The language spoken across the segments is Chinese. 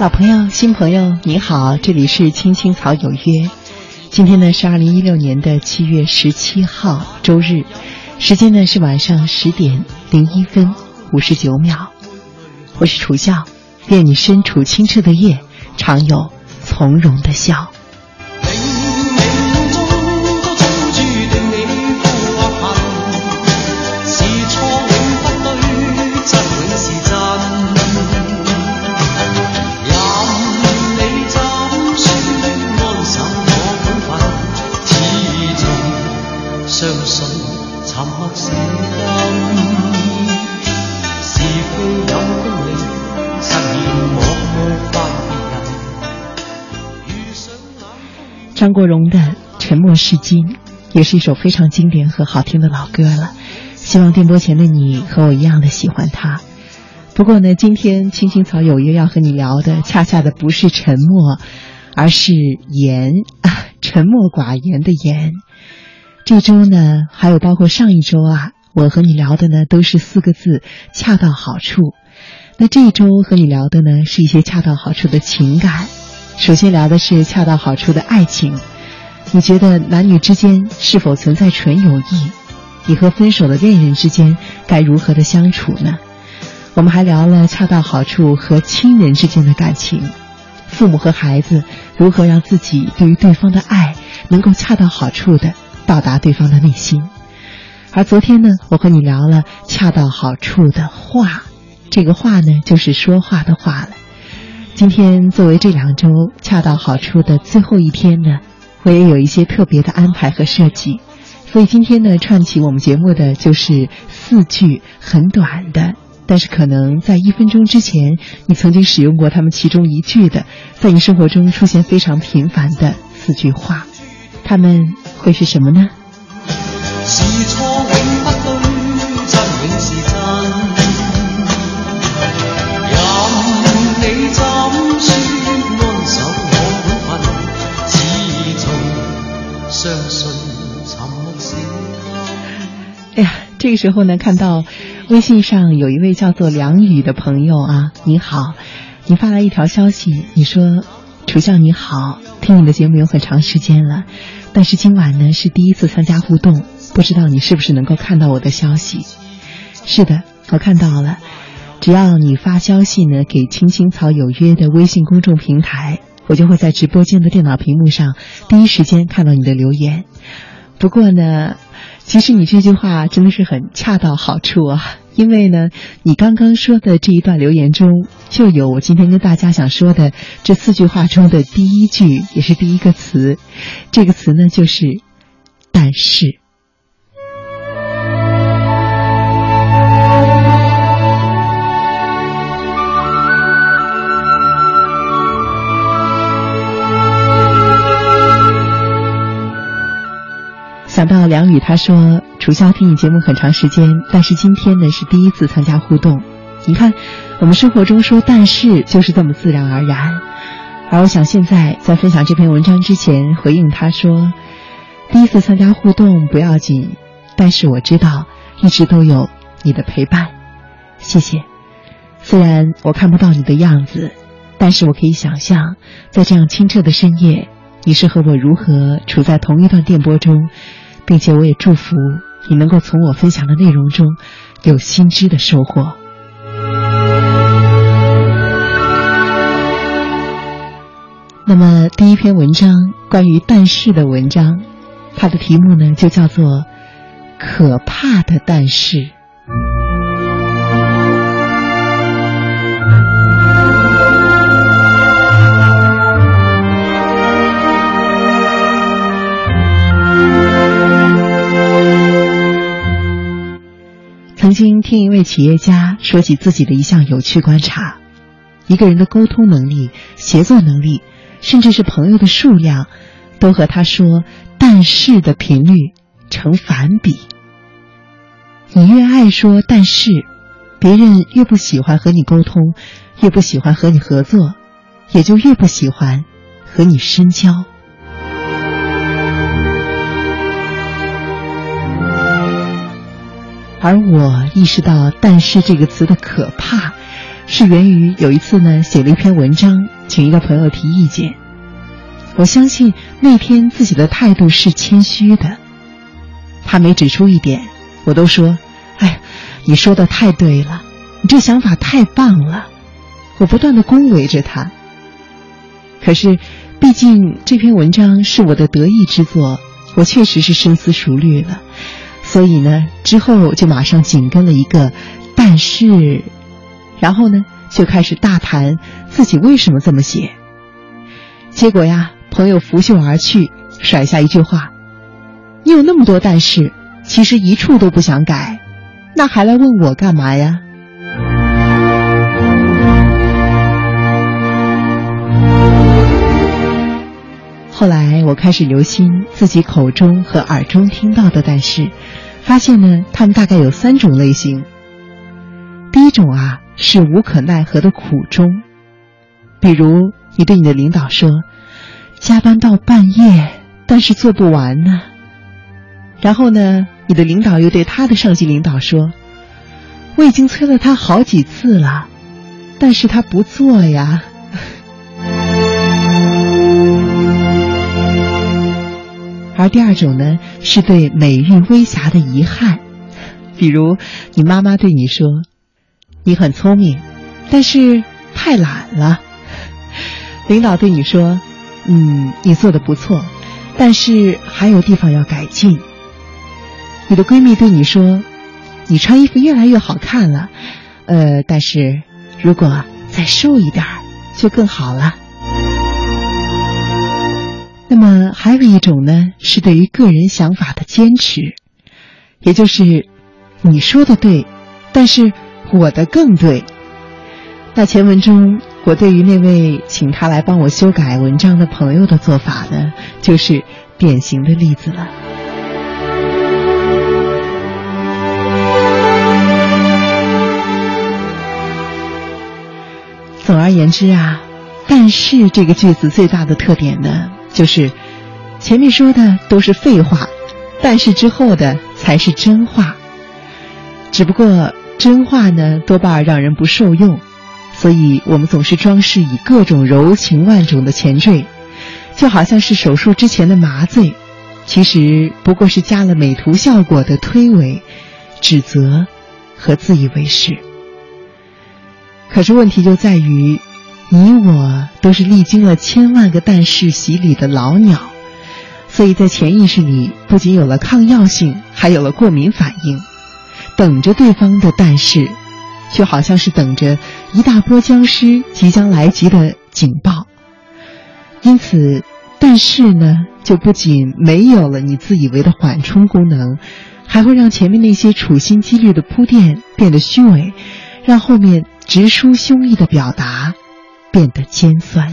老朋友、新朋友，你好，这里是青青草有约。今天呢是二零一六年的七月十七号，周日，时间呢是晚上十点零一分五十九秒。我是楚笑，愿你身处清澈的夜，常有从容的笑。张国荣的《沉默是金》也是一首非常经典和好听的老歌了，希望电波前的你和我一样的喜欢它。不过呢，今天青青草有约要和你聊的，恰恰的不是沉默，而是言，沉默寡言的言。这周呢，还有包括上一周啊，我和你聊的呢，都是四个字，恰到好处。那这一周和你聊的呢，是一些恰到好处的情感。首先聊的是恰到好处的爱情，你觉得男女之间是否存在纯友谊？你和分手的恋人之间该如何的相处呢？我们还聊了恰到好处和亲人之间的感情，父母和孩子如何让自己对于对方的爱能够恰到好处的到达对方的内心。而昨天呢，我和你聊了恰到好处的话，这个话呢，就是说话的话了。今天作为这两周恰到好处的最后一天呢，我也有一些特别的安排和设计，所以今天呢串起我们节目的就是四句很短的，但是可能在一分钟之前你曾经使用过他们其中一句的，在你生活中出现非常频繁的四句话，他们会是什么呢？哎这个时候呢，看到微信上有一位叫做梁宇的朋友啊，你好，你发来一条消息，你说：“楚笑你好，听你的节目有很长时间了，但是今晚呢是第一次参加互动，不知道你是不是能够看到我的消息？”是的，我看到了，只要你发消息呢给青青草有约的微信公众平台，我就会在直播间的电脑屏幕上第一时间看到你的留言。不过呢。其实你这句话真的是很恰到好处啊，因为呢，你刚刚说的这一段留言中，就有我今天跟大家想说的这四句话中的第一句，也是第一个词，这个词呢就是“但是”。想到梁宇，他说：“楚萧听你节目很长时间，但是今天呢是第一次参加互动。你看，我们生活中说‘但是’就是这么自然而然。而我想现在在分享这篇文章之前，回应他说：‘第一次参加互动不要紧，但是我知道一直都有你的陪伴，谢谢。虽然我看不到你的样子，但是我可以想象，在这样清澈的深夜，你是和我如何处在同一段电波中。”并且我也祝福你能够从我分享的内容中有新知的收获。那么第一篇文章关于但是的文章，它的题目呢就叫做《可怕的但是》。曾经听一位企业家说起自己的一项有趣观察：一个人的沟通能力、协作能力，甚至是朋友的数量，都和他说“但是”的频率成反比。你越爱说“但是”，别人越不喜欢和你沟通，越不喜欢和你合作，也就越不喜欢和你深交。而我意识到“但是”这个词的可怕，是源于有一次呢，写了一篇文章，请一个朋友提意见。我相信那天自己的态度是谦虚的，他每指出一点，我都说：“哎，你说的太对了，你这想法太棒了。”我不断的恭维着他。可是，毕竟这篇文章是我的得意之作，我确实是深思熟虑了，所以呢，之后就马上紧跟了一个“但是”，然后呢，就开始大谈自己为什么这么写。结果呀。朋友拂袖而去，甩下一句话：“你有那么多但是，其实一处都不想改，那还来问我干嘛呀？”后来我开始留心自己口中和耳中听到的但是，发现呢，他们大概有三种类型。第一种啊，是无可奈何的苦衷，比如你对你的领导说。加班到半夜，但是做不完呢。然后呢，你的领导又对他的上级领导说：“我已经催了他好几次了，但是他不做呀。”而第二种呢，是对美玉微瑕的遗憾，比如你妈妈对你说：“你很聪明，但是太懒了。”领导对你说。嗯，你做的不错，但是还有地方要改进。你的闺蜜对你说：“你穿衣服越来越好看了，呃，但是如果再瘦一点就更好了。”那么还有一种呢，是对于个人想法的坚持，也就是你说的对，但是我的更对。那前文中。我对于那位请他来帮我修改文章的朋友的做法呢，就是典型的例子了。总而言之啊，但是这个句子最大的特点呢，就是前面说的都是废话，但是之后的才是真话。只不过真话呢，多半让人不受用。所以我们总是装饰以各种柔情万种的前缀，就好像是手术之前的麻醉，其实不过是加了美图效果的推诿、指责和自以为是。可是问题就在于，你我都是历经了千万个但是洗礼的老鸟，所以在潜意识里不仅有了抗药性，还有了过敏反应，等着对方的但是。就好像是等着一大波僵尸即将来袭的警报，因此，但是呢，就不仅没有了你自以为的缓冲功能，还会让前面那些处心积虑的铺垫变得虚伪，让后面直抒胸臆的表达变得尖酸。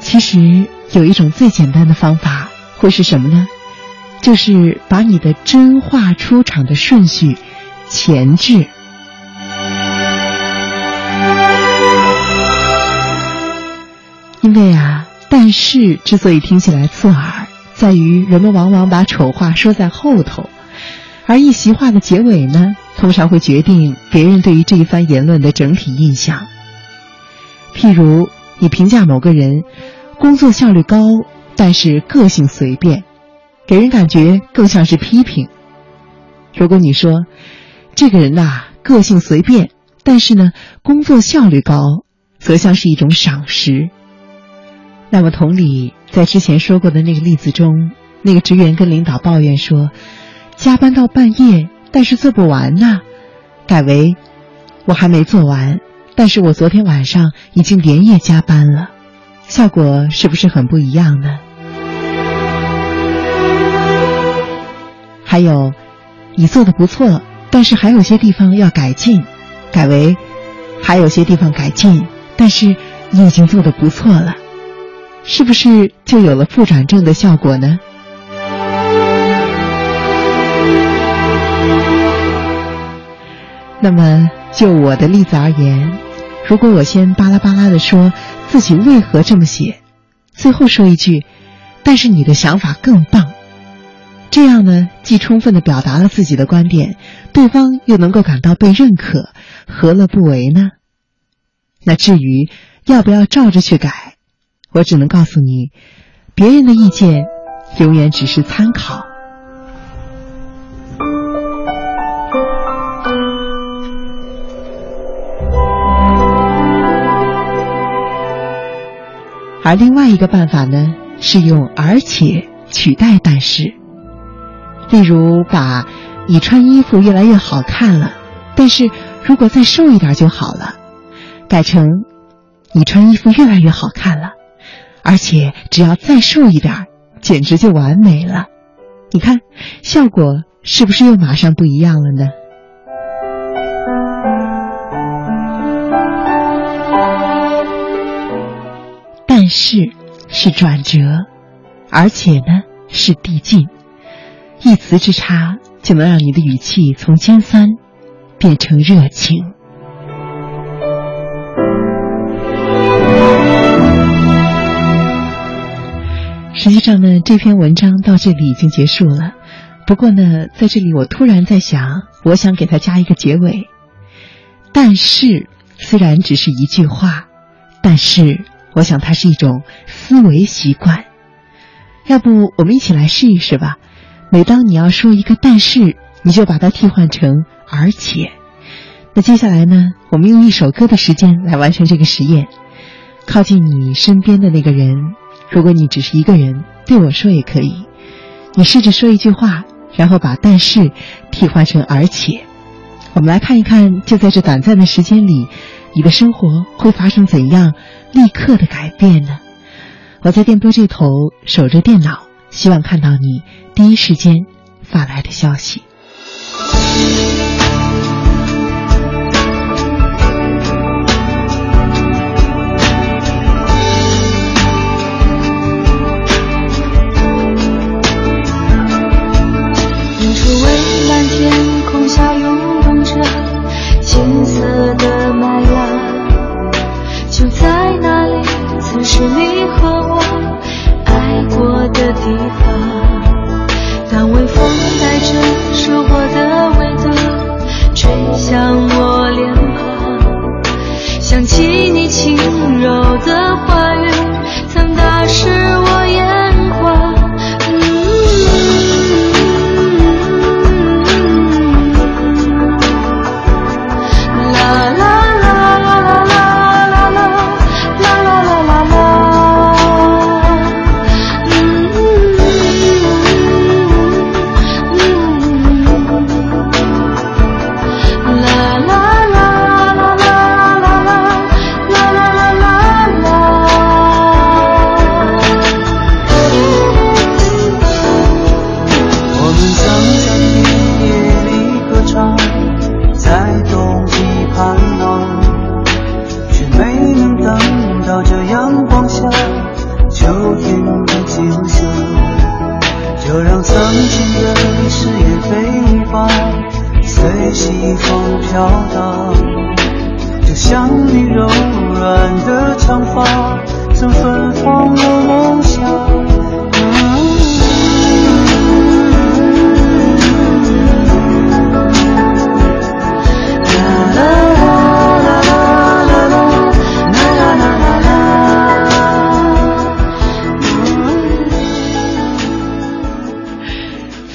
其实有一种最简单的方法，会是什么呢？就是把你的真话出场的顺序前置。因为啊，但是之所以听起来刺耳，在于人们往往把丑话说在后头，而一席话的结尾呢，通常会决定别人对于这一番言论的整体印象。譬如你评价某个人。工作效率高，但是个性随便，给人感觉更像是批评。如果你说这个人呐个性随便，但是呢工作效率高，则像是一种赏识。那么同理，在之前说过的那个例子中，那个职员跟领导抱怨说加班到半夜，但是做不完呐，改为我还没做完，但是我昨天晚上已经连夜加班了。效果是不是很不一样呢？还有，你做的不错，但是还有些地方要改进，改为还有些地方改进，但是你已经做的不错了，是不是就有了负转正的效果呢？那么，就我的例子而言。如果我先巴拉巴拉的说自己为何这么写，最后说一句，但是你的想法更棒，这样呢，既充分的表达了自己的观点，对方又能够感到被认可，何乐不为呢？那至于要不要照着去改，我只能告诉你，别人的意见永远只是参考。而另外一个办法呢，是用“而且”取代“但是”。例如，把“你穿衣服越来越好看了”，但是如果再瘦一点就好了，改成“你穿衣服越来越好看了”，而且只要再瘦一点，简直就完美了。你看，效果是不是又马上不一样了呢？但是是转折，而且呢是递进，一词之差就能让你的语气从尖酸变成热情。实际上呢，这篇文章到这里已经结束了。不过呢，在这里我突然在想，我想给它加一个结尾。但是虽然只是一句话，但是。我想它是一种思维习惯，要不我们一起来试一试吧。每当你要说一个“但是”，你就把它替换成“而且”。那接下来呢，我们用一首歌的时间来完成这个实验。靠近你身边的那个人，如果你只是一个人，对我说也可以。你试着说一句话，然后把“但是”替换成“而且”。我们来看一看，就在这短暂的时间里。你的生活会发生怎样立刻的改变呢？我在电波这头守着电脑，希望看到你第一时间发来的消息。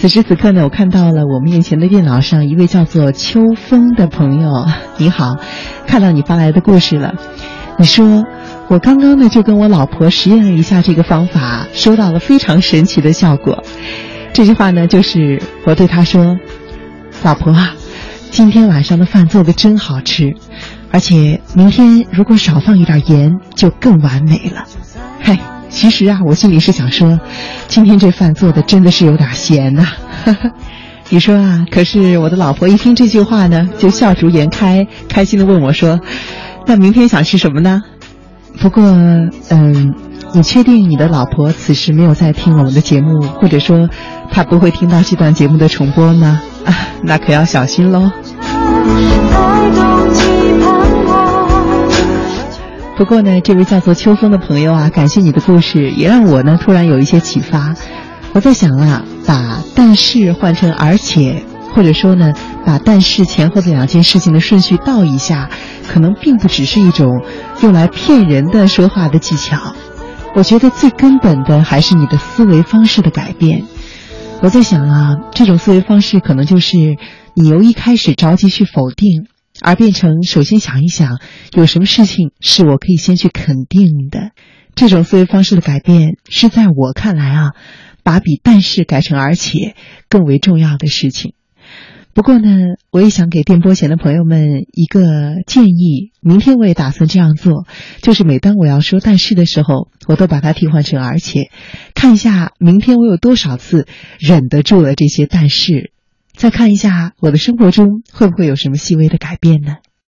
此时此刻呢，我看到了我面前的电脑上一位叫做秋风的朋友。你好，看到你发来的故事了。你说我刚刚呢就跟我老婆实验了一下这个方法，收到了非常神奇的效果。这句话呢就是我对他说：“老婆啊，今天晚上的饭做的真好吃，而且明天如果少放一点盐就更完美了。”嘿。其实啊，我心里是想说，今天这饭做的真的是有点咸呐。你说啊，可是我的老婆一听这句话呢，就笑逐颜开，开心的问我说：“那明天想吃什么呢？”不过，嗯，你确定你的老婆此时没有在听我们的节目，或者说她不会听到这段节目的重播吗？啊，那可要小心喽。不过呢，这位叫做秋风的朋友啊，感谢你的故事，也让我呢突然有一些启发。我在想啊，把但是换成而且，或者说呢，把但是前后的两件事情的顺序倒一下，可能并不只是一种用来骗人的说话的技巧。我觉得最根本的还是你的思维方式的改变。我在想啊，这种思维方式可能就是你由一开始着急去否定，而变成首先想一想，有什么事情是我可以先去肯定的。这种思维方式的改变是在我看来啊，把比但是改成而且更为重要的事情。不过呢，我也想给电波前的朋友们一个建议，明天我也打算这样做，就是每当我要说但是的时候，我都把它替换成而且，看一下明天我有多少次忍得住了这些但是，再看一下我的生活中会不会有什么细微的改变呢？